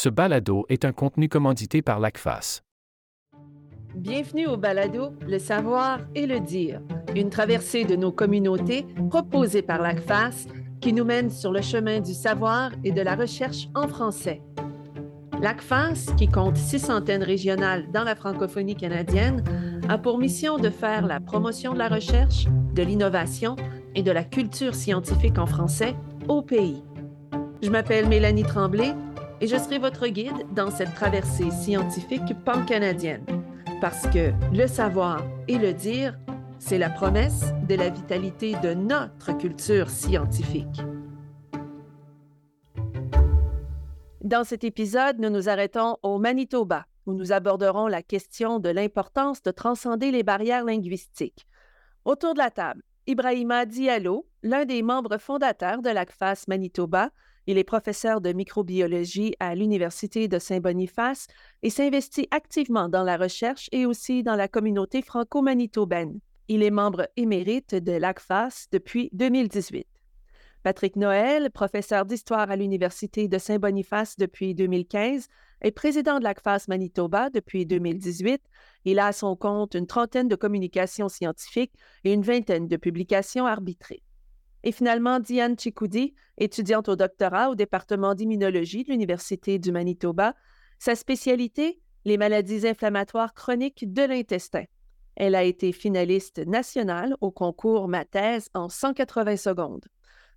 Ce balado est un contenu commandité par l'ACFAS. Bienvenue au balado Le savoir et le dire, une traversée de nos communautés proposée par l'ACFAS qui nous mène sur le chemin du savoir et de la recherche en français. L'ACFAS, qui compte six antennes régionales dans la francophonie canadienne, a pour mission de faire la promotion de la recherche, de l'innovation et de la culture scientifique en français au pays. Je m'appelle Mélanie Tremblay et je serai votre guide dans cette traversée scientifique pan-canadienne. Parce que le savoir et le dire, c'est la promesse de la vitalité de notre culture scientifique. Dans cet épisode, nous nous arrêtons au Manitoba, où nous aborderons la question de l'importance de transcender les barrières linguistiques. Autour de la table, Ibrahima Diallo, l'un des membres fondateurs de l'ACFAS Manitoba, il est professeur de microbiologie à l'Université de Saint-Boniface et s'investit activement dans la recherche et aussi dans la communauté franco-manitobaine. Il est membre émérite de l'ACFAS depuis 2018. Patrick Noël, professeur d'histoire à l'Université de Saint-Boniface depuis 2015, est président de l'ACFAS Manitoba depuis 2018. Il a à son compte une trentaine de communications scientifiques et une vingtaine de publications arbitrées. Et finalement, Diane Chikoudi, étudiante au doctorat au département d'immunologie de l'Université du Manitoba. Sa spécialité, les maladies inflammatoires chroniques de l'intestin. Elle a été finaliste nationale au concours Ma thèse en 180 secondes.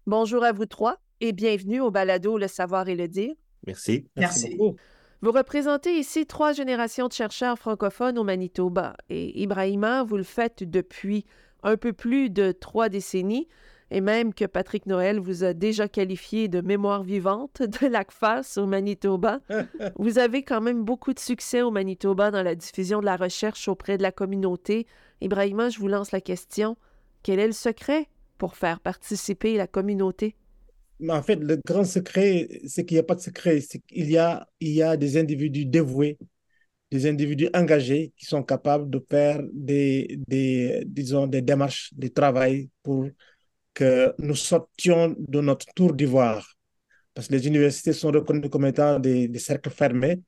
Bonjour à vous trois et bienvenue au balado Le savoir et le dire. Merci. Merci. beaucoup. Vous représentez ici trois générations de chercheurs francophones au Manitoba et Ibrahima, vous le faites depuis un peu plus de trois décennies et même que Patrick Noël vous a déjà qualifié de mémoire vivante de l'ACFAS au Manitoba. vous avez quand même beaucoup de succès au Manitoba dans la diffusion de la recherche auprès de la communauté. Ibrahima, je vous lance la question. Quel est le secret pour faire participer la communauté? En fait, le grand secret, c'est qu'il n'y a pas de secret. Il y a, il y a des individus dévoués, des individus engagés qui sont capables de faire des, des disons, des démarches, des travail pour que nous sortions de notre tour d'ivoire, parce que les universités sont reconnues comme étant des, cercles fermés,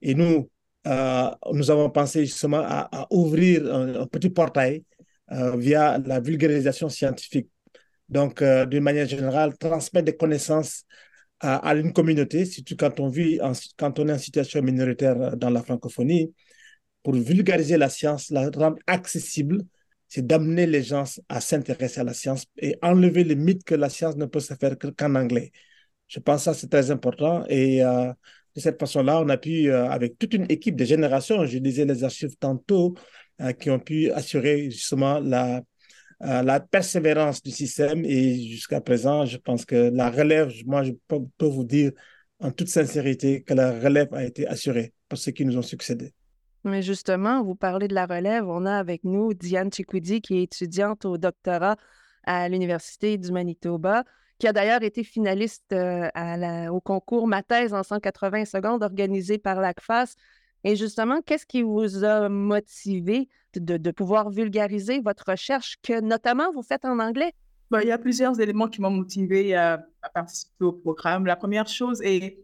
et nous, euh, nous avons pensé justement à, ouvrir un, petit portail euh, via la vulgarisation scientifique. Donc, euh, d'une manière générale, transmettre des connaissances à, une communauté, surtout quand on, vit quand on est en situation minoritaire dans la francophonie, pour vulgariser la science, la rendre accessible c'est d'amener les gens à s'intéresser à la science et enlever le mythe que la science ne peut se faire qu'en anglais. Je pense que c'est très important. Et euh, de cette façon-là, on a pu, euh, avec toute une équipe de générations, je disais les archives tantôt, euh, qui ont pu assurer justement la, la persévérance du système. Et jusqu'à présent, je pense que la relève, moi, je peux vous dire en toute sincérité que la relève a été assurée par ceux qui nous ont succédé. Mais justement, vous parlez de la relève. On a avec nous Diane Chikwudi, qui est étudiante au doctorat à l'Université du Manitoba, qui a d'ailleurs été finaliste euh, au concours Ma thèse en 180 secondes organisé par l'ACFAS. Et justement, qu'est-ce qui vous a motivé de, pouvoir vulgariser votre recherche que notamment vous faites en anglais? Ben, il y a plusieurs éléments qui m'ont motivé à, participer au programme. La première chose est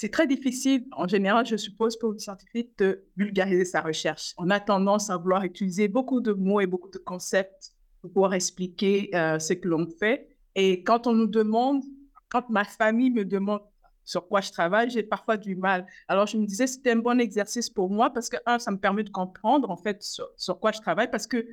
c'est très difficile, en général, je suppose, pour une scientifique de vulgariser sa recherche. On a tendance à vouloir utiliser beaucoup de mots et beaucoup de concepts pour pouvoir expliquer euh, ce que l'on fait. Et quand on nous demande, quand ma famille me demande sur quoi je travaille, j'ai parfois du mal. Alors, je me disais, c'était un bon exercice pour moi parce que, un, ça me permet de comprendre, en fait, sur, sur quoi je travaille parce que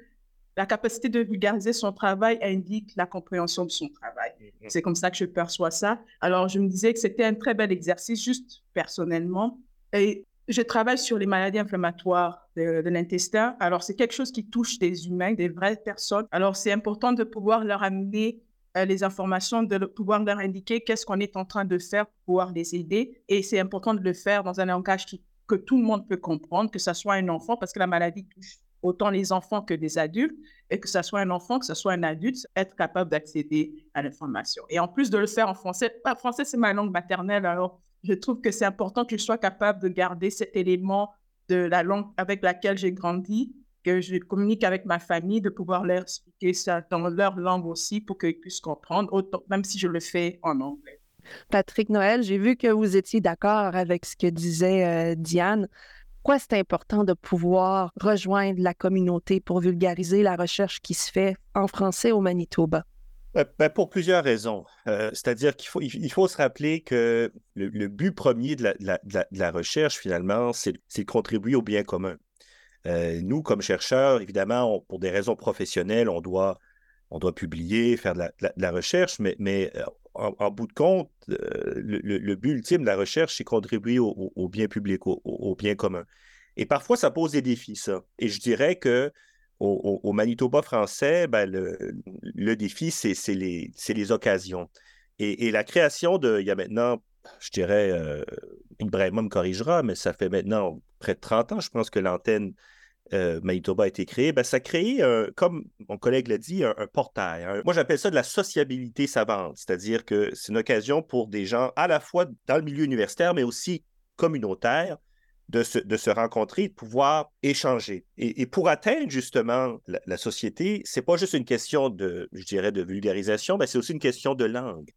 la capacité de vulgariser son travail indique la compréhension de son travail. Mm-hmm. C'est comme ça que je perçois ça. Alors, je me disais que c'était un très bel exercice, juste personnellement. Et je travaille sur les maladies inflammatoires de, l'intestin. Alors, c'est quelque chose qui touche des humains, des vraies personnes. Alors, c'est important de pouvoir leur amener euh, les informations, de pouvoir leur indiquer qu'est-ce qu'on est en train de faire pour pouvoir les aider. Et c'est important de le faire dans un langage que tout le monde peut comprendre, que ce soit un enfant, parce que la maladie touche autant les enfants que des adultes, et que ce soit un enfant, que ce soit un adulte, être capable d'accéder à l'information. Et en plus de le faire en français, bah, français c'est ma langue maternelle, alors je trouve que c'est important que je sois capable de garder cet élément de la langue avec laquelle j'ai grandi, que je communique avec ma famille, de pouvoir leur expliquer ça dans leur langue aussi pour qu'ils puissent comprendre, même si je le fais en anglais. Patrick Noël, j'ai vu que vous étiez d'accord avec ce que disait euh, Diane. Pourquoi c'est important de pouvoir rejoindre la communauté pour vulgariser la recherche qui se fait en français au Manitoba? Ben, ben, pour plusieurs raisons. Euh, c'est-à-dire qu'il faut, il faut se rappeler que le, but premier de la, recherche, finalement, c'est de contribuer au bien commun. Euh, nous, comme chercheurs, évidemment, pour des raisons professionnelles, on doit, on doit publier, faire de la, recherche, mais, mais euh, en, bout de compte, le, but ultime de la recherche, c'est contribuer au, bien public, au, bien commun. Et parfois, ça pose des défis, ça. Et je dirais que au, Manitoba français, ben, le, défi, c'est les, les, occasions. Et, la création de, il y a maintenant, je dirais, euh, Ibrahima me corrigera, mais ça fait maintenant près de 30 ans, je pense que l'antenne euh, Manitoba a été créée, ben, ça a créé, comme mon collègue l'a dit, un, portail. Moi, j'appelle ça de la sociabilité savante, c'est-à-dire que c'est une occasion pour des gens à la fois dans le milieu universitaire, mais aussi communautaire, de se, rencontrer, de pouvoir échanger. Et, pour atteindre justement la, société, c'est pas juste une question de, je dirais, de vulgarisation, mais c'est aussi une question de langue.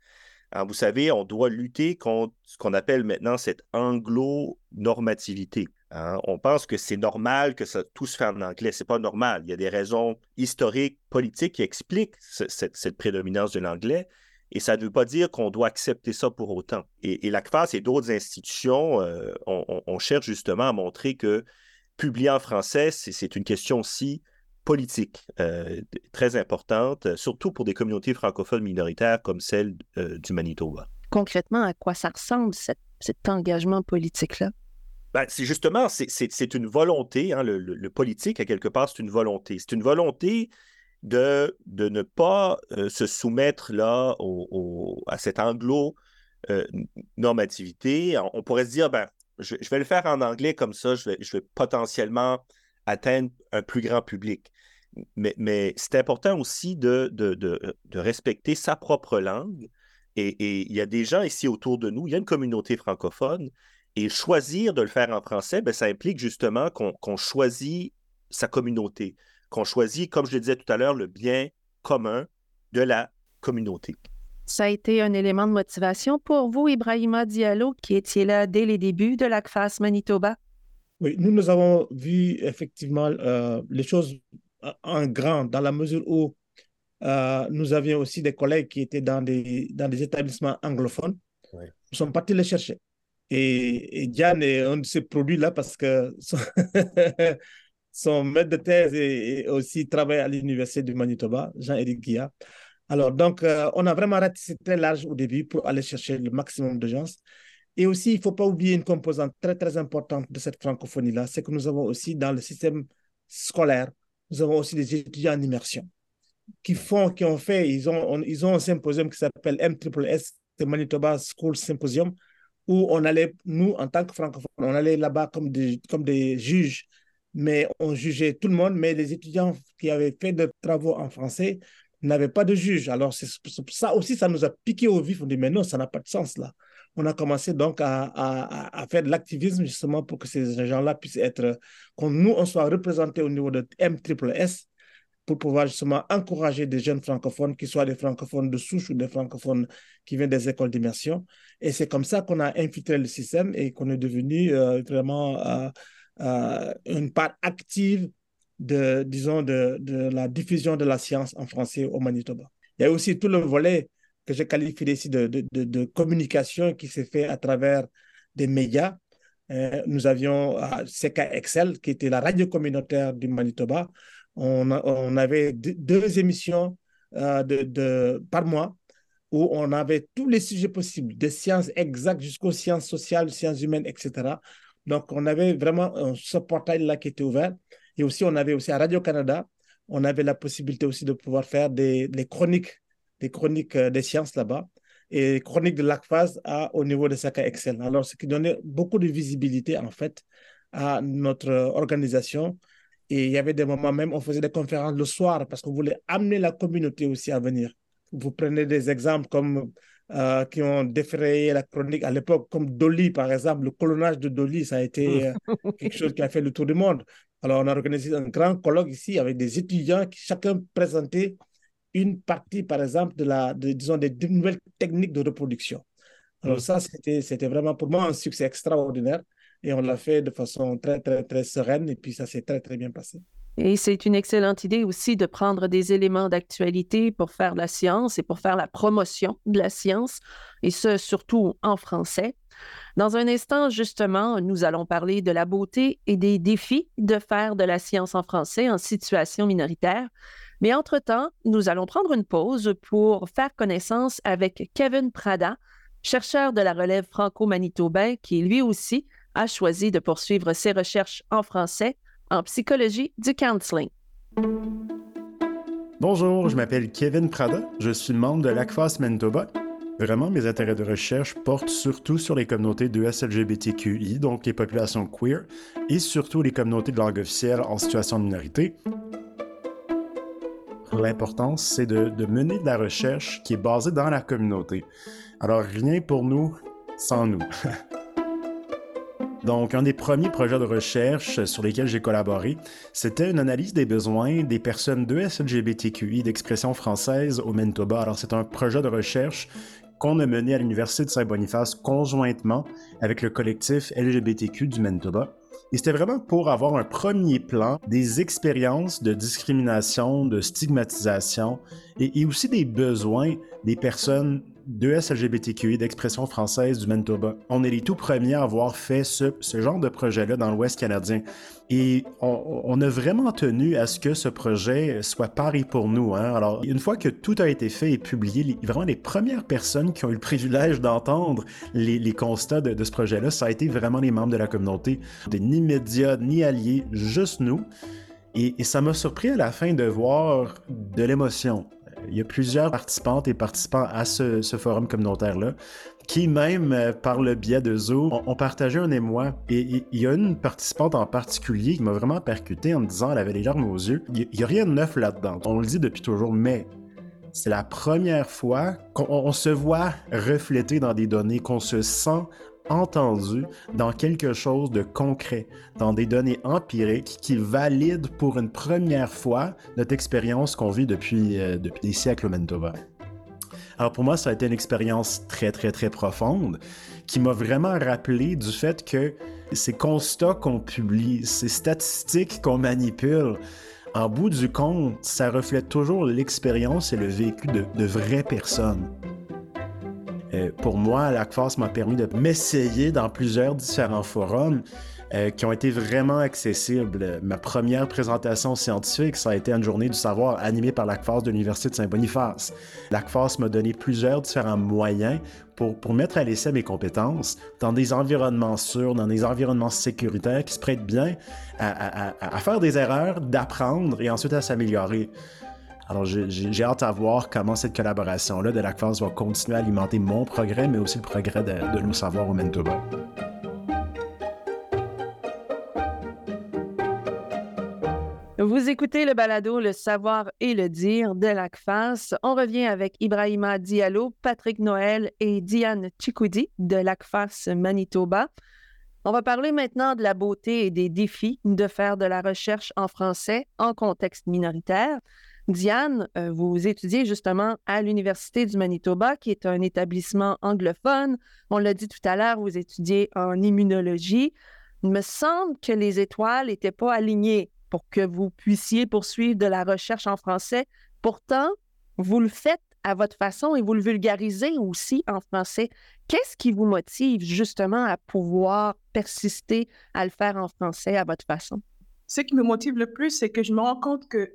Hein, vous savez, on doit lutter contre ce qu'on appelle maintenant cette anglo-normativité. Hein. On pense que c'est normal que tout se fait en anglais. C'est pas normal. Il y a des raisons historiques, politiques qui expliquent cette prédominance de l'anglais. Et ça ne veut pas dire qu'on doit accepter ça pour autant. Et, et l'ACFAS et d'autres institutions, euh, on, cherche justement à montrer que publier en français, c'est une question aussi politique euh, très importante, surtout pour des communautés francophones minoritaires comme celle euh, du Manitoba. Concrètement, à quoi ça ressemble cet, engagement politique-là? Ben, c'est justement, c'est une volonté, hein, le, le, politique, à quelque part, c'est une volonté. C'est une volonté de, de ne pas euh, se soumettre là à cette anglo-normativité. Euh, on pourrait se dire, ben, je, vais le faire en anglais comme ça, je vais, je vais potentiellement atteindre un plus grand public. Mais, mais c'est important aussi de, de, de, de, respecter sa propre langue. Et, il y a des gens ici autour de nous, il y a une communauté francophone, et choisir de le faire en français, ben, ça implique justement qu'on choisit sa communauté qu'on choisit, comme je le disais tout à l'heure, le bien commun de la communauté. Ça a été un élément de motivation pour vous, Ibrahima Diallo, qui étiez là dès les débuts de l'ACFAS Manitoba? Oui, nous, nous avons vu effectivement euh, les choses en grand, dans la mesure où euh, nous avions aussi des collègues qui étaient dans des, dans des établissements anglophones. Nous sommes partis les chercher. Et, et Diane est un de ces produits-là parce que son maître de thèse et, aussi travaille à l'Université du Manitoba, Jean-Éric Guilla. Alors, donc, euh, on a vraiment ratissé très large au début pour aller chercher le maximum de gens. Et aussi, il ne faut pas oublier une composante très, très importante de cette francophonie-là, c'est que nous avons aussi dans le système scolaire, nous avons aussi des étudiants en immersion qui font, qui ont fait, ils ont, ils ont un symposium qui s'appelle MSS, c'est Manitoba School Symposium, où on allait, nous, en tant que francophones, on allait là-bas comme des, comme des juges mais on jugeait tout le monde, mais les étudiants qui avaient fait des travaux en français n'avaient pas de juge. Alors, ça aussi, ça nous a piqué au vif. On dit, mais non, ça n'a pas de sens là. On a commencé donc à, faire de l'activisme justement pour que ces gens-là puissent être, que nous, on soit représentés au niveau de MSS pour pouvoir justement encourager des jeunes francophones, qu'ils soient des francophones de souche ou des francophones qui viennent des écoles d'immersion. Et c'est comme ça qu'on a infiltré le système et qu'on est devenu euh, vraiment... Euh, euh, une part active de, disons, de, la diffusion de la science en français au Manitoba. Il y a aussi tout le volet que je qualifie ici de, de, de communication qui s'est fait à travers des médias. Euh, nous avions euh, CKXL, qui était la radio communautaire du Manitoba. On, on avait deux émissions de, de, par mois où on avait tous les sujets possibles, des sciences exactes jusqu'aux sciences sociales, sciences humaines, etc. Donc, on avait vraiment ce portail-là qui était ouvert. Et aussi, on avait aussi à Radio-Canada, on avait la possibilité aussi de pouvoir faire des, chroniques, des chroniques euh, des sciences là-bas et chroniques de l'ACFAS au niveau de SACA Excel. Alors, ce qui donnait beaucoup de visibilité, en fait, à notre organisation. Et il y avait des moments même, on faisait des conférences le soir parce qu'on voulait amener la communauté aussi à venir. Vous prenez des exemples comme euh, qui ont défrayé la chronique à l'époque, comme Dolly, par exemple. Le colonnage de Dolly, ça a été euh, quelque chose qui a fait le tour du monde. Alors, on a organisé un grand colloque ici avec des étudiants qui chacun présentait une partie, par exemple, de la, de, disons, des nouvelles techniques de reproduction. Alors ça, c'était vraiment pour moi un succès extraordinaire et on l'a fait de façon très, très, très sereine et puis ça s'est très, très bien passé. Et c'est une excellente idée aussi de prendre des éléments d'actualité pour faire la science et pour faire la promotion de la science, et ce, surtout en français. Dans un instant, justement, nous allons parler de la beauté et des défis de faire de la science en français en situation minoritaire. Mais entre-temps, nous allons prendre une pause pour faire connaissance avec Kevin Prada, chercheur de la relève franco-manitobain qui lui aussi a choisi de poursuivre ses recherches en français en psychologie du counseling. Bonjour, je m'appelle Kevin Prada, je suis membre de l'ACFAS Manitoba. Vraiment, mes intérêts de recherche portent surtout sur les communautés de SLGBTQI, donc les populations queer, et surtout les communautés de langue officielle en situation de minorité. L'importance, c'est de, de mener de la recherche qui est basée dans la communauté. Alors, rien pour nous sans nous. Donc, un des premiers projets de recherche sur lesquels j'ai collaboré, c'était une analyse des besoins des personnes de SLGBTQI d'expression française au Manitoba. Alors, c'est un projet de recherche qu'on a mené à l'Université de Saint-Boniface conjointement avec le collectif LGBTQ du Manitoba. Et c'était vraiment pour avoir un premier plan des expériences de discrimination, de stigmatisation et, et aussi des besoins des personnes de SLGBTQI d'expression française du Manitoba. On est les tout premiers à avoir fait ce, genre de projet-là dans l'Ouest canadien. Et on, a vraiment tenu à ce que ce projet soit pari pour nous. Hein. Alors, une fois que tout a été fait et publié, vraiment les premières personnes qui ont eu le privilège d'entendre les, constats de, ce projet-là, ça a été vraiment les membres de la communauté. Ni médias, ni alliés, juste nous. et ça m'a surpris à la fin de voir de l'émotion il y a plusieurs participantes et participants à ce, forum communautaire-là qui, même euh, par le biais de Zoom, ont, partagé un émoi. Et il y a une participante en particulier qui m'a vraiment percuté en me disant elle avait les larmes aux yeux. Il n'y a, rien de neuf là-dedans. On le dit depuis toujours, mais c'est la première fois qu'on se voit refléter dans des données, qu'on se sent entendu dans quelque chose de concret, dans des données empiriques qui valident pour une première fois notre expérience qu'on vit depuis, euh, des siècles au Manitoba. Alors pour moi, ça a été une expérience très, très, très profonde qui m'a vraiment rappelé du fait que ces constats qu'on publie, ces statistiques qu'on manipule, en bout du compte, ça reflète toujours l'expérience et le vécu de vraies personnes. Euh, pour moi, l'ACFAS m'a permis de m'essayer dans plusieurs différents forums euh, qui ont été vraiment accessibles. Ma première présentation scientifique, ça a été une journée du savoir animée par l'ACFAS de l'Université de Saint-Boniface. L'ACFAS m'a donné plusieurs différents moyens pour, pour mettre à l'essai mes compétences dans des environnements sûrs, dans des environnements sécuritaires qui se prêtent bien à, à faire des erreurs, d'apprendre et ensuite à s'améliorer. Alors, j'ai hâte à voir comment cette collaboration-là de l'ACFAS va continuer à alimenter mon progrès, mais aussi le progrès de, de nos savoirs au Manitoba. Vous écoutez le balado Le savoir et le dire de l'ACFAS. On revient avec Ibrahima Diallo, Patrick Noël et Diane Chikoudi de l'ACFAS Manitoba. On va parler maintenant de la beauté et des défis de faire de la recherche en français en contexte minoritaire. Diane, euh, vous étudiez justement à l'Université du Manitoba, qui est un établissement anglophone. On l'a dit tout à l'heure, vous étudiez en immunologie. Il me semble que les étoiles n'étaient pas alignées pour que vous puissiez poursuivre de la recherche en français. Pourtant, vous le faites à votre façon et vous le vulgarisez aussi en français. Qu'est-ce qui vous motive justement à pouvoir persister à le faire en français à votre façon? Ce qui me motive le plus, c'est que je me rends compte que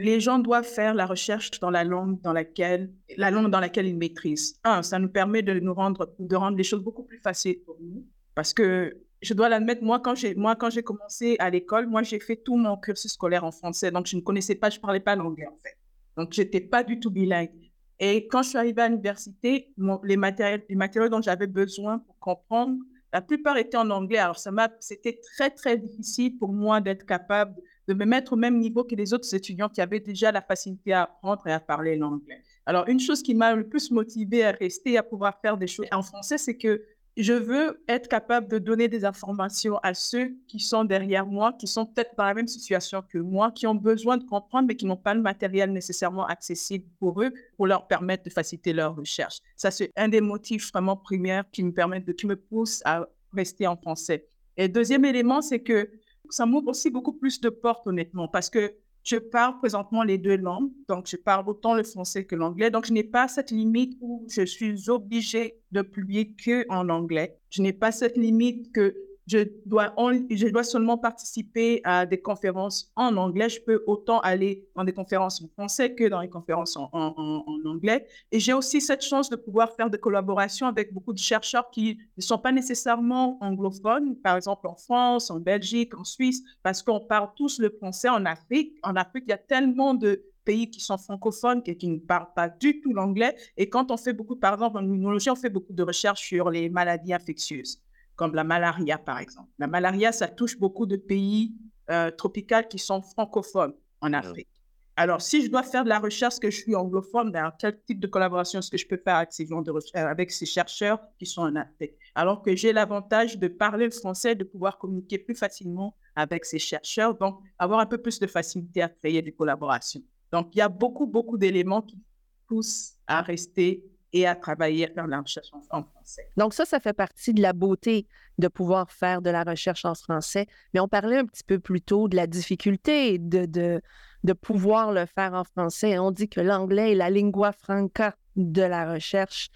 les gens doivent faire la recherche dans la langue dans laquelle, la langue dans laquelle ils maîtrisent. Un, ça nous permet de nous rendre, de rendre les choses beaucoup plus faciles pour nous. Parce que je dois l'admettre, moi, quand j'ai, moi, quand j'ai commencé à l'école, moi, j'ai fait tout mon cursus scolaire en français. Donc, je ne connaissais pas, je parlais pas l'anglais, en fait. Donc, je n'étais pas du tout bilingue. Et quand je suis arrivée à l'université, les, matériels, les matériaux dont j'avais besoin pour comprendre, la plupart étaient en anglais. Alors, ça m'a, c'était très, très difficile pour moi d'être capable de me mettre au même niveau que les autres étudiants qui avaient déjà la facilité à apprendre et à parler l'anglais. Alors, une chose qui m'a le plus motivée à rester, à pouvoir faire des choses en français, c'est que je veux être capable de donner des informations à ceux qui sont derrière moi, qui sont peut-être dans la même situation que moi, qui ont besoin de comprendre, mais qui n'ont pas le matériel nécessairement accessible pour eux, pour leur permettre de faciliter leur recherche. Ça, c'est un des motifs vraiment primaires qui me permettent qui me pousse à rester en français. Et deuxième élément, c'est que ça m'ouvre aussi beaucoup plus de portes, honnêtement, parce que je parle présentement les deux langues, donc je parle autant le français que l'anglais. Donc, je n'ai pas cette limite où je suis obligée de publier que en anglais. Je n'ai pas cette limite que je dois, seulement participer à des conférences en anglais. Je peux autant aller dans des conférences en français que dans les conférences en, en, anglais. Et j'ai aussi cette chance de pouvoir faire des collaborations avec beaucoup de chercheurs qui ne sont pas nécessairement anglophones, par exemple en France, en Belgique, en Suisse, parce qu'on parle tous le français en Afrique. En Afrique, il y a tellement de pays qui sont francophones et qui ne parlent pas du tout l'anglais. Et quand on fait beaucoup, par exemple, en immunologie, on fait beaucoup de recherches sur les maladies infectieuses comme la malaria, par exemple. La malaria, ça touche beaucoup de pays euh, tropicaux qui sont francophones en Afrique. Alors, si je dois faire de la recherche, que je suis anglophone, dans quel type de collaboration est-ce que je peux faire avec ces, de euh, avec ces chercheurs qui sont en Afrique? Alors que j'ai l'avantage de parler le français, de pouvoir communiquer plus facilement avec ces chercheurs, donc avoir un peu plus de facilité à créer des collaborations. Donc, il y a beaucoup, beaucoup d'éléments qui poussent à rester et à travailler de la recherche en, français. Donc ça, ça fait partie de la beauté de pouvoir faire de la recherche en français. Mais on parlait un petit peu plus tôt de la difficulté de, de, de pouvoir le faire en français. On dit que l'anglais est la lingua franca de la recherche.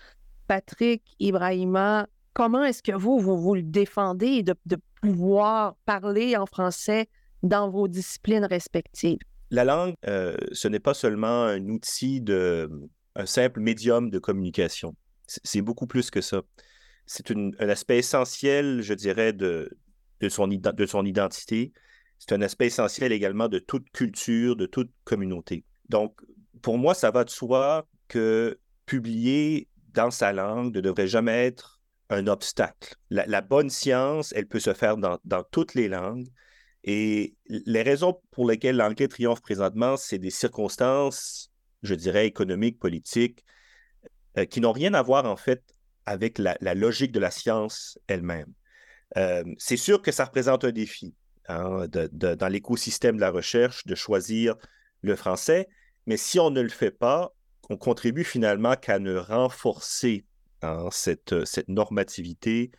Patrick, Ibrahima, comment est-ce que vous, vous, vous le défendez de, de pouvoir parler en français dans vos disciplines respectives? La langue, euh, ce n'est pas seulement un outil de, un simple médium de communication. C'est beaucoup plus que ça. C'est un aspect essentiel, je dirais, de, son, de son identité. C'est un aspect essentiel également de toute culture, de toute communauté. Donc, pour moi, ça va de soi que publier dans sa langue ne devrait jamais être un obstacle. La, bonne science, elle peut se faire dans, toutes les langues. Et les raisons pour lesquelles l'anglais triomphe présentement, c'est des circonstances je dirais, économiques, politiques, euh, qui n'ont rien à voir, en fait, avec la, logique de la science elle-même. Euh, c'est sûr que ça représente un défi hein, dans l'écosystème de la recherche de choisir le français, mais si on ne le fait pas, on contribue finalement qu'à ne renforcer hein, cette, cette normativité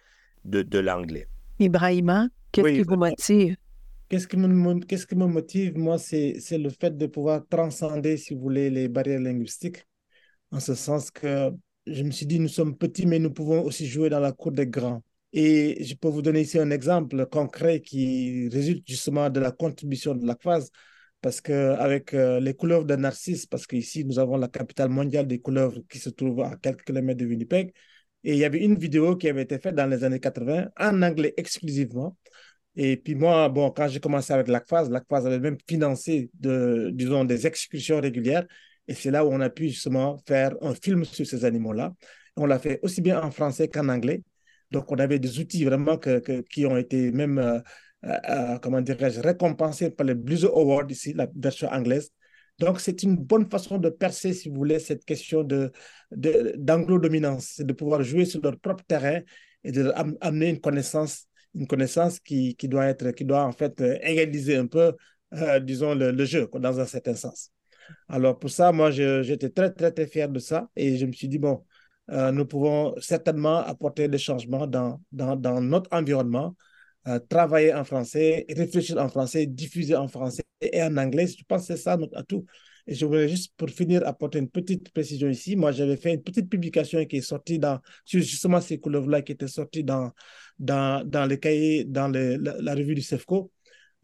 de, de l'anglais. Ibrahima, qu'est-ce qui vous motive? Qu'est-ce qui, me, motive, moi, c'est, le fait de pouvoir transcender, si vous voulez, les barrières linguistiques, en ce sens que je me suis dit, nous sommes petits, mais nous pouvons aussi jouer dans la cour des grands. Et je peux vous donner ici un exemple concret qui résulte justement de la contribution de la phase, parce qu'avec euh, les couleuvres de Narcisse, parce qu'ici, nous avons la capitale mondiale des couleuvres qui se trouve à quelques kilomètres de Winnipeg, et il y avait une vidéo qui avait été faite dans les années 80, en anglais exclusivement, et puis moi, bon, quand j'ai commencé avec l'ACFAS, l'ACFAS avait même financé, de, disons, des exécutions régulières. Et c'est là où on a pu justement faire un film sur ces animaux-là. On l'a fait aussi bien en français qu'en anglais. Donc, on avait des outils vraiment qui ont été même, euh, euh, euh, comment dirais-je, récompensés par les Blues Awards ici, la version anglaise. Donc, c'est une bonne façon de percer, si vous voulez, cette question de, d'anglo-dominance, c'est de pouvoir jouer sur leur propre terrain et d'amener une connaissance une connaissance qui, qui, doit être, qui doit en fait euh, égaliser un peu, euh, disons, le, jeu, dans un certain sens. Alors pour ça, moi, j'étais très, très, très fier de ça et je me suis dit, bon, euh, nous pouvons certainement apporter des changements dans, dans, dans notre environnement, travailler en français, réfléchir en français, diffuser en français et en anglais. Je pense que c'est ça notre atout. Et je voulais juste, pour finir, apporter une petite précision ici. Moi, j'avais fait une petite publication qui est sortie dans, sur justement ces couleurs-là, qui était sortie dans, dans, dans les cahiers, dans la, revue du CEFCO,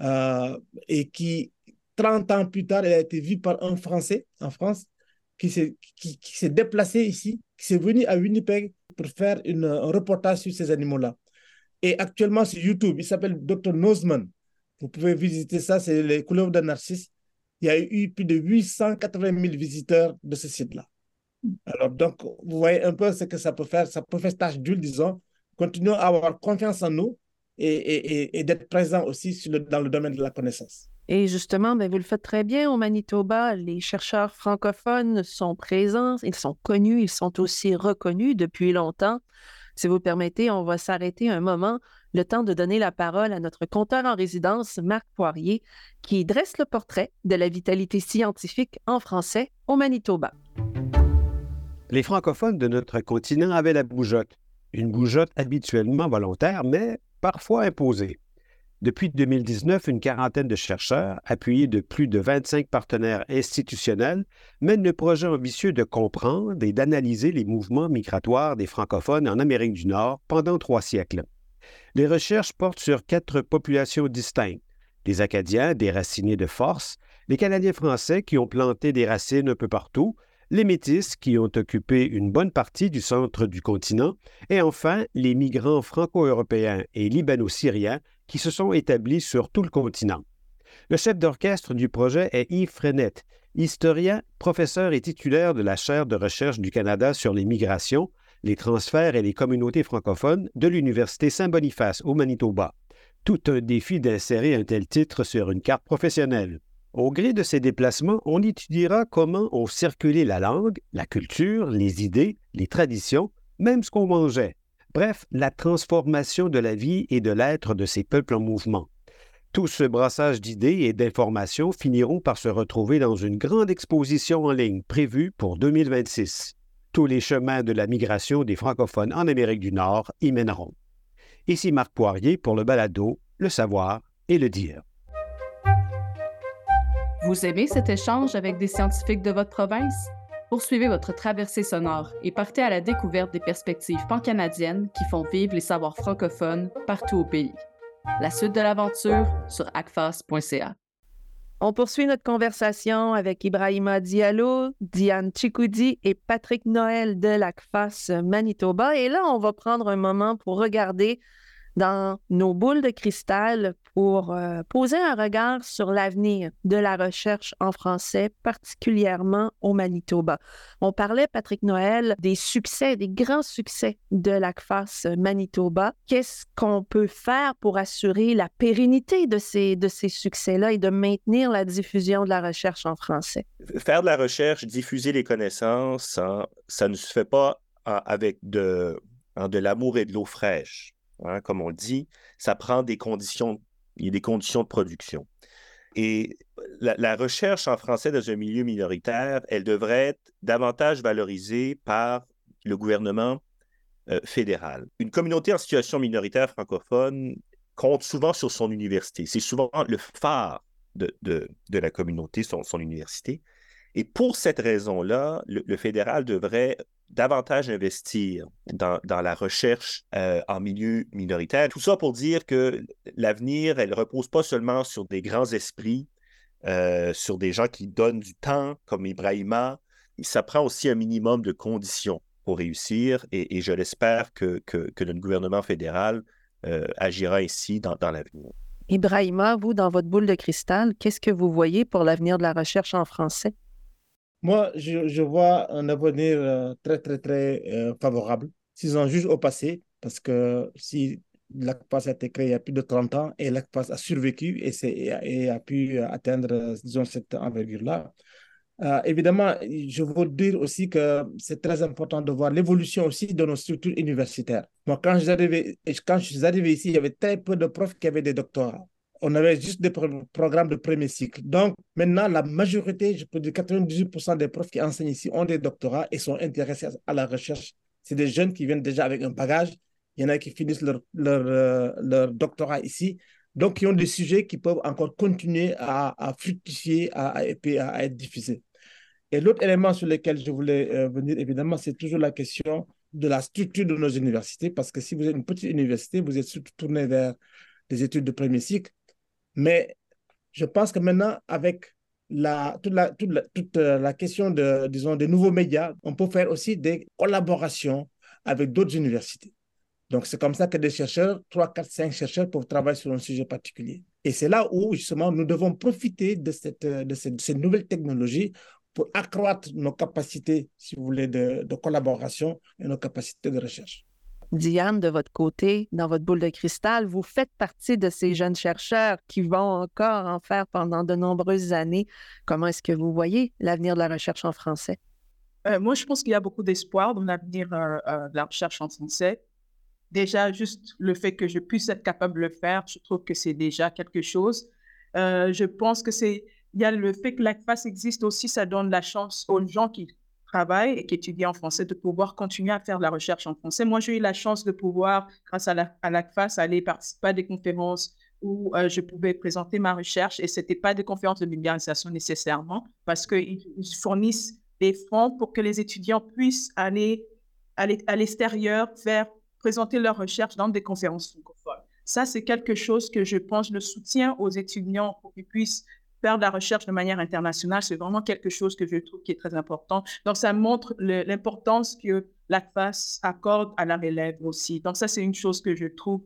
euh, et qui, 30 ans plus tard, a été vue par un Français en France qui s'est qui, qui déplacé ici, qui s'est venu à Winnipeg pour faire un reportage sur ces animaux-là. Et actuellement sur YouTube, il s'appelle Dr. Nozman. Vous pouvez visiter ça, c'est les couleurs de Narcisse il y a eu plus de 880 000 visiteurs de ce site-là. Alors, donc, vous voyez un peu ce que ça peut faire. Ça peut faire tâche d'huile, disons. Continuons à avoir confiance en nous et, d'être présents aussi dans le domaine de la connaissance. Et justement, ben, vous le faites très bien au Manitoba. Les chercheurs francophones sont présents, ils sont connus, ils sont aussi reconnus depuis longtemps. Si vous permettez, on va s'arrêter un moment, le temps de donner la parole à notre compteur en résidence, Marc Poirier, qui dresse le portrait de la vitalité scientifique en français au Manitoba. Les francophones de notre continent avaient la bougeotte, une bougeotte habituellement volontaire, mais parfois imposée. Depuis 2019, une quarantaine de chercheurs, appuyés de plus de 25 partenaires institutionnels, mènent le projet ambitieux de comprendre et d'analyser les mouvements migratoires des francophones en Amérique du Nord pendant trois siècles. Les recherches portent sur quatre populations distinctes les Acadiens, déracinés de force, les Canadiens français qui ont planté des racines un peu partout, les Métis qui ont occupé une bonne partie du centre du continent, et enfin les migrants franco-européens et libano-syriens qui se sont établis sur tout le continent. Le chef d'orchestre du projet est Yves Frenette, historien, professeur et titulaire de la chaire de recherche du Canada sur les migrations, les transferts et les communautés francophones de l'Université Saint-Boniface au Manitoba. Tout un défi d'insérer un tel titre sur une carte professionnelle. Au gré de ces déplacements, on étudiera comment ont circulé la langue, la culture, les idées, les traditions, même ce qu'on mangeait. Bref, la transformation de la vie et de l'être de ces peuples en mouvement. Tout ce brassage d'idées et d'informations finiront par se retrouver dans une grande exposition en ligne prévue pour 2026. Tous les chemins de la migration des francophones en Amérique du Nord y mèneront. Ici Marc Poirier pour le balado, le savoir et le dire. Vous aimez cet échange avec des scientifiques de votre province? Poursuivez votre traversée sonore et partez à la découverte des perspectives pan-canadiennes qui font vivre les savoirs francophones partout au pays. La suite de l'aventure sur acfas.ca. On poursuit notre conversation avec Ibrahima Diallo, Diane Chikoudi et Patrick Noël de l'ACFAS Manitoba. Et là, on va prendre un moment pour regarder dans nos boules de cristal pour euh, poser un regard sur l'avenir de la recherche en français, particulièrement au Manitoba. On parlait, Patrick Noël, des succès, des grands succès de l'ACFAS Manitoba. Qu'est-ce qu'on peut faire pour assurer la pérennité de ces, de ces succès-là et de maintenir la diffusion de la recherche en français? Faire de la recherche, diffuser les connaissances, hein, ça ne se fait pas hein, avec de, hein, de l'amour et de l'eau fraîche. Hein, comme on dit, ça prend des conditions, il y a des conditions de production. Et la, recherche en français dans un milieu minoritaire, elle devrait être davantage valorisée par le gouvernement euh, fédéral. Une communauté en situation minoritaire francophone compte souvent sur son université. C'est souvent le phare de, la communauté, son université. Et pour cette raison-là, le, fédéral devrait davantage investir dans, la recherche euh, en milieu minoritaire. Tout ça pour dire que l'avenir, elle repose pas seulement sur des grands esprits, euh, sur des gens qui donnent du temps, comme Ibrahima. Ça prend aussi un minimum de conditions pour réussir et, je l'espère que, notre gouvernement fédéral euh, agira ici dans, dans l'avenir. Ibrahima, vous, dans votre boule de cristal, qu'est-ce que vous voyez pour l'avenir de la recherche en français? Moi, je, vois un avenir euh, très, très, très euh, favorable. S'ils en jugent au passé, parce que si l'ACPAS a été créé il y a plus de 30 ans et l'ACPAS a survécu et, et, a, pu atteindre, disons, cette envergure-là. Euh, évidemment, je veux dire aussi que c'est très important de voir l'évolution aussi de nos structures universitaires. Moi, quand je, quand je suis arrivé ici, il y avait très peu de profs qui avaient des doctorats on avait juste des programmes de premier cycle. Donc, maintenant, la majorité, je peux dire 98% des profs qui enseignent ici ont des doctorats et sont intéressés à la recherche. C'est des jeunes qui viennent déjà avec un bagage. Il y en a qui finissent leur, euh, doctorat ici. Donc, ils ont des sujets qui peuvent encore continuer à, à fructifier à, et à être diffusés. Et l'autre élément sur lequel je voulais euh, venir, évidemment, c'est toujours la question de la structure de nos universités, parce que si vous êtes une petite université, vous êtes surtout tourné vers des études de premier cycle. Mais je pense que maintenant, avec toute, la, toute, la, toute euh, la question de, disons, des nouveaux médias, on peut faire aussi des collaborations avec d'autres universités. Donc, c'est comme ça que des chercheurs, 3, 4, 5 chercheurs peuvent travailler sur un sujet particulier. Et c'est là où, justement, nous devons profiter de cette, de cette, de cette nouvelle technologie pour accroître nos capacités, si vous voulez, de, de collaboration et nos capacités de recherche. Diane, de votre côté, dans votre boule de cristal, vous faites partie de ces jeunes chercheurs qui vont encore en faire pendant de nombreuses années. Comment est-ce que vous voyez l'avenir de la recherche en français? Euh, moi, je pense qu'il y a beaucoup d'espoir dans l'avenir euh, euh, de la recherche en français. déjà, juste le fait que je puisse être capable de le faire, je trouve que c'est déjà quelque chose. Je pense que c'est, il y a le fait que l'ACFAS existe aussi, ça donne la chance aux gens qui travaillent et qui étudient en français de pouvoir continuer à faire de la recherche en français. Moi, j'ai eu la chance de pouvoir, grâce à l'ACFAS, aller participer à des conférences où euh, je pouvais présenter ma recherche et ce n'était pas des conférences de vulgarisation nécessairement parce qu'ils fournissent des fonds pour que les étudiants puissent aller, à l'extérieur faire présenter leur recherche dans des conférences francophones. Ça, c'est quelque chose que je pense, le soutien aux étudiants pour qu'ils puissent faire de la recherche de manière internationale, c'est vraiment quelque chose que je trouve qui est très important. Donc, ça montre l'importance que l'ACFAS accorde à la relève aussi. Donc, ça, c'est une chose que je trouve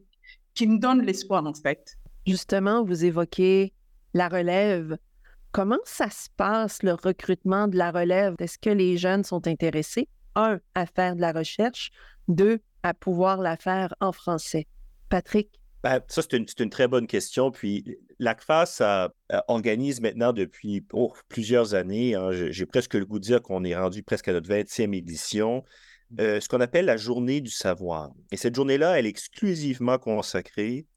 qui me donne l'espoir, en fait. Justement, vous évoquez la relève. Comment ça se passe, le recrutement de la relève? Est-ce que les jeunes sont intéressés, un, à faire de la recherche, deux, à pouvoir la faire en français? Patrick? Ben, ça, c'est une, très bonne question. Puis l'ACFAS organise maintenant depuis oh, plusieurs années, hein, j'ai presque le goût de dire qu'on est rendu presque à notre 20e édition, euh, ce qu'on appelle la journée du savoir. Et cette journée-là, elle est exclusivement consacrée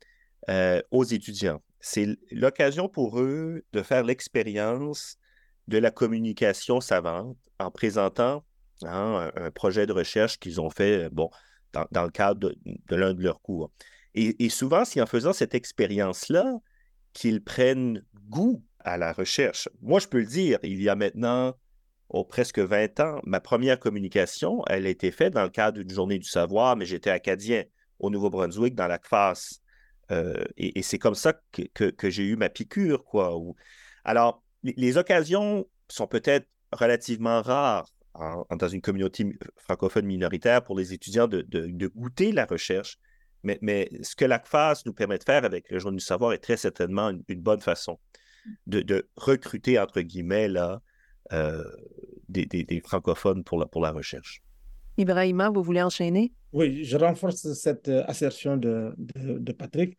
euh, aux étudiants. C'est l'occasion pour eux de faire l'expérience de la communication savante en présentant hein, un, projet de recherche qu'ils ont fait euh, bon, dans, le cadre de, l'un de leurs cours. Et, souvent, c'est en faisant cette expérience-là qu'ils prennent goût à la recherche. Moi, je peux le dire, il y a maintenant oh, presque 20 ans, ma première communication, elle a été faite dans le cadre d'une journée du savoir, mais j'étais acadien au Nouveau-Brunswick, dans la CFAS. Euh, et, c'est comme ça que, j'ai eu ma piqûre, quoi. Alors, les, occasions sont peut-être relativement rares dans une communauté francophone minoritaire pour les étudiants de, goûter la recherche, mais, mais ce que l'ACFAS nous permet de faire avec le Journal du savoir est très certainement une, bonne façon de, recruter, entre guillemets, là, euh, des, francophones pour la, pour la recherche. Ibrahima, vous voulez enchaîner? Oui, je renforce cette euh, assertion de, de, Patrick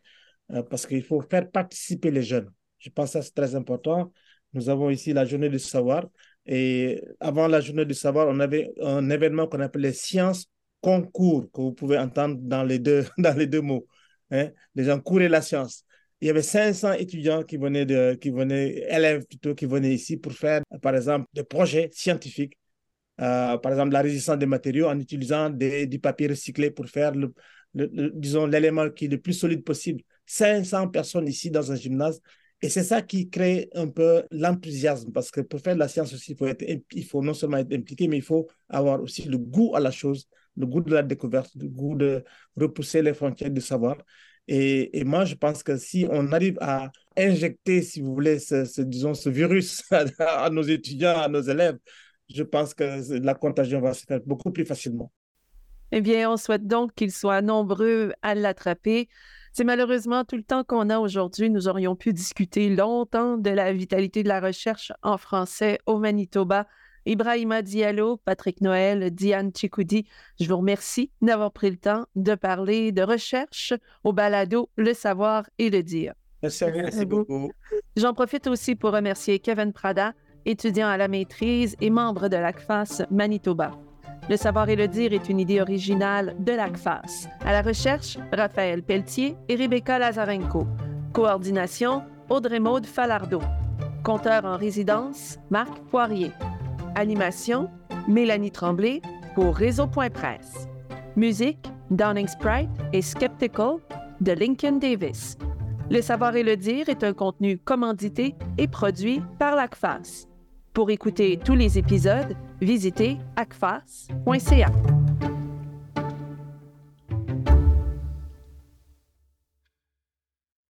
euh, parce qu'il faut faire participer les jeunes. Je pense que c'est très important. Nous avons ici la journée du savoir. Et avant la journée du savoir, on avait un événement qu'on appelait Sciences Concours, que vous pouvez entendre dans les deux, dans les deux mots. Hein? Les gens couraient la science. Il y avait 500 étudiants qui venaient, de, qui venaient, élèves plutôt, qui venaient ici pour faire, par exemple, des projets scientifiques euh, par exemple, la résistance des matériaux en utilisant du papier recyclé pour faire, le, disons, l'élément qui est le plus solide possible. 500 personnes ici dans un gymnase. Et c'est ça qui crée un peu l'enthousiasme, parce que pour faire de la science aussi, il faut, être, il faut non seulement être impliqué, mais il faut avoir aussi le goût à la chose, le goût de la découverte, le goût de repousser les frontières du savoir. Et, moi, je pense que si on arrive à injecter, si vous voulez, ce, virus à, nos étudiants, à nos élèves, je pense que la contagion va se faire beaucoup plus facilement. Eh bien, on souhaite donc qu'ils soient nombreux à l'attraper. C'est malheureusement tout le temps qu'on a aujourd'hui. Nous aurions pu discuter longtemps de la vitalité de la recherche en français au Manitoba. Ibrahima Diallo, Patrick Noël, Diane Chikoudi, je vous remercie d'avoir pris le temps de parler de recherche au balado Le savoir et le dire. Merci, merci beaucoup. J'en profite aussi pour remercier Kevin Prada, étudiant à la maîtrise et membre de l'ACFAS Manitoba. Le savoir et le dire est une idée originale de l'ACFAS. À la recherche, Raphaël Pelletier et Rebecca Lazarenko. Coordination, Audrey-Maude Falardeau. Compteur en résidence, Marc Poirier. Animation, Mélanie Tremblay pour Réseau.presse. Musique, Downing Sprite et Skeptical de Lincoln Davis. Le savoir et le dire est un contenu commandité et produit par l'ACFAS. Pour écouter tous les épisodes, visitez acfas.ca.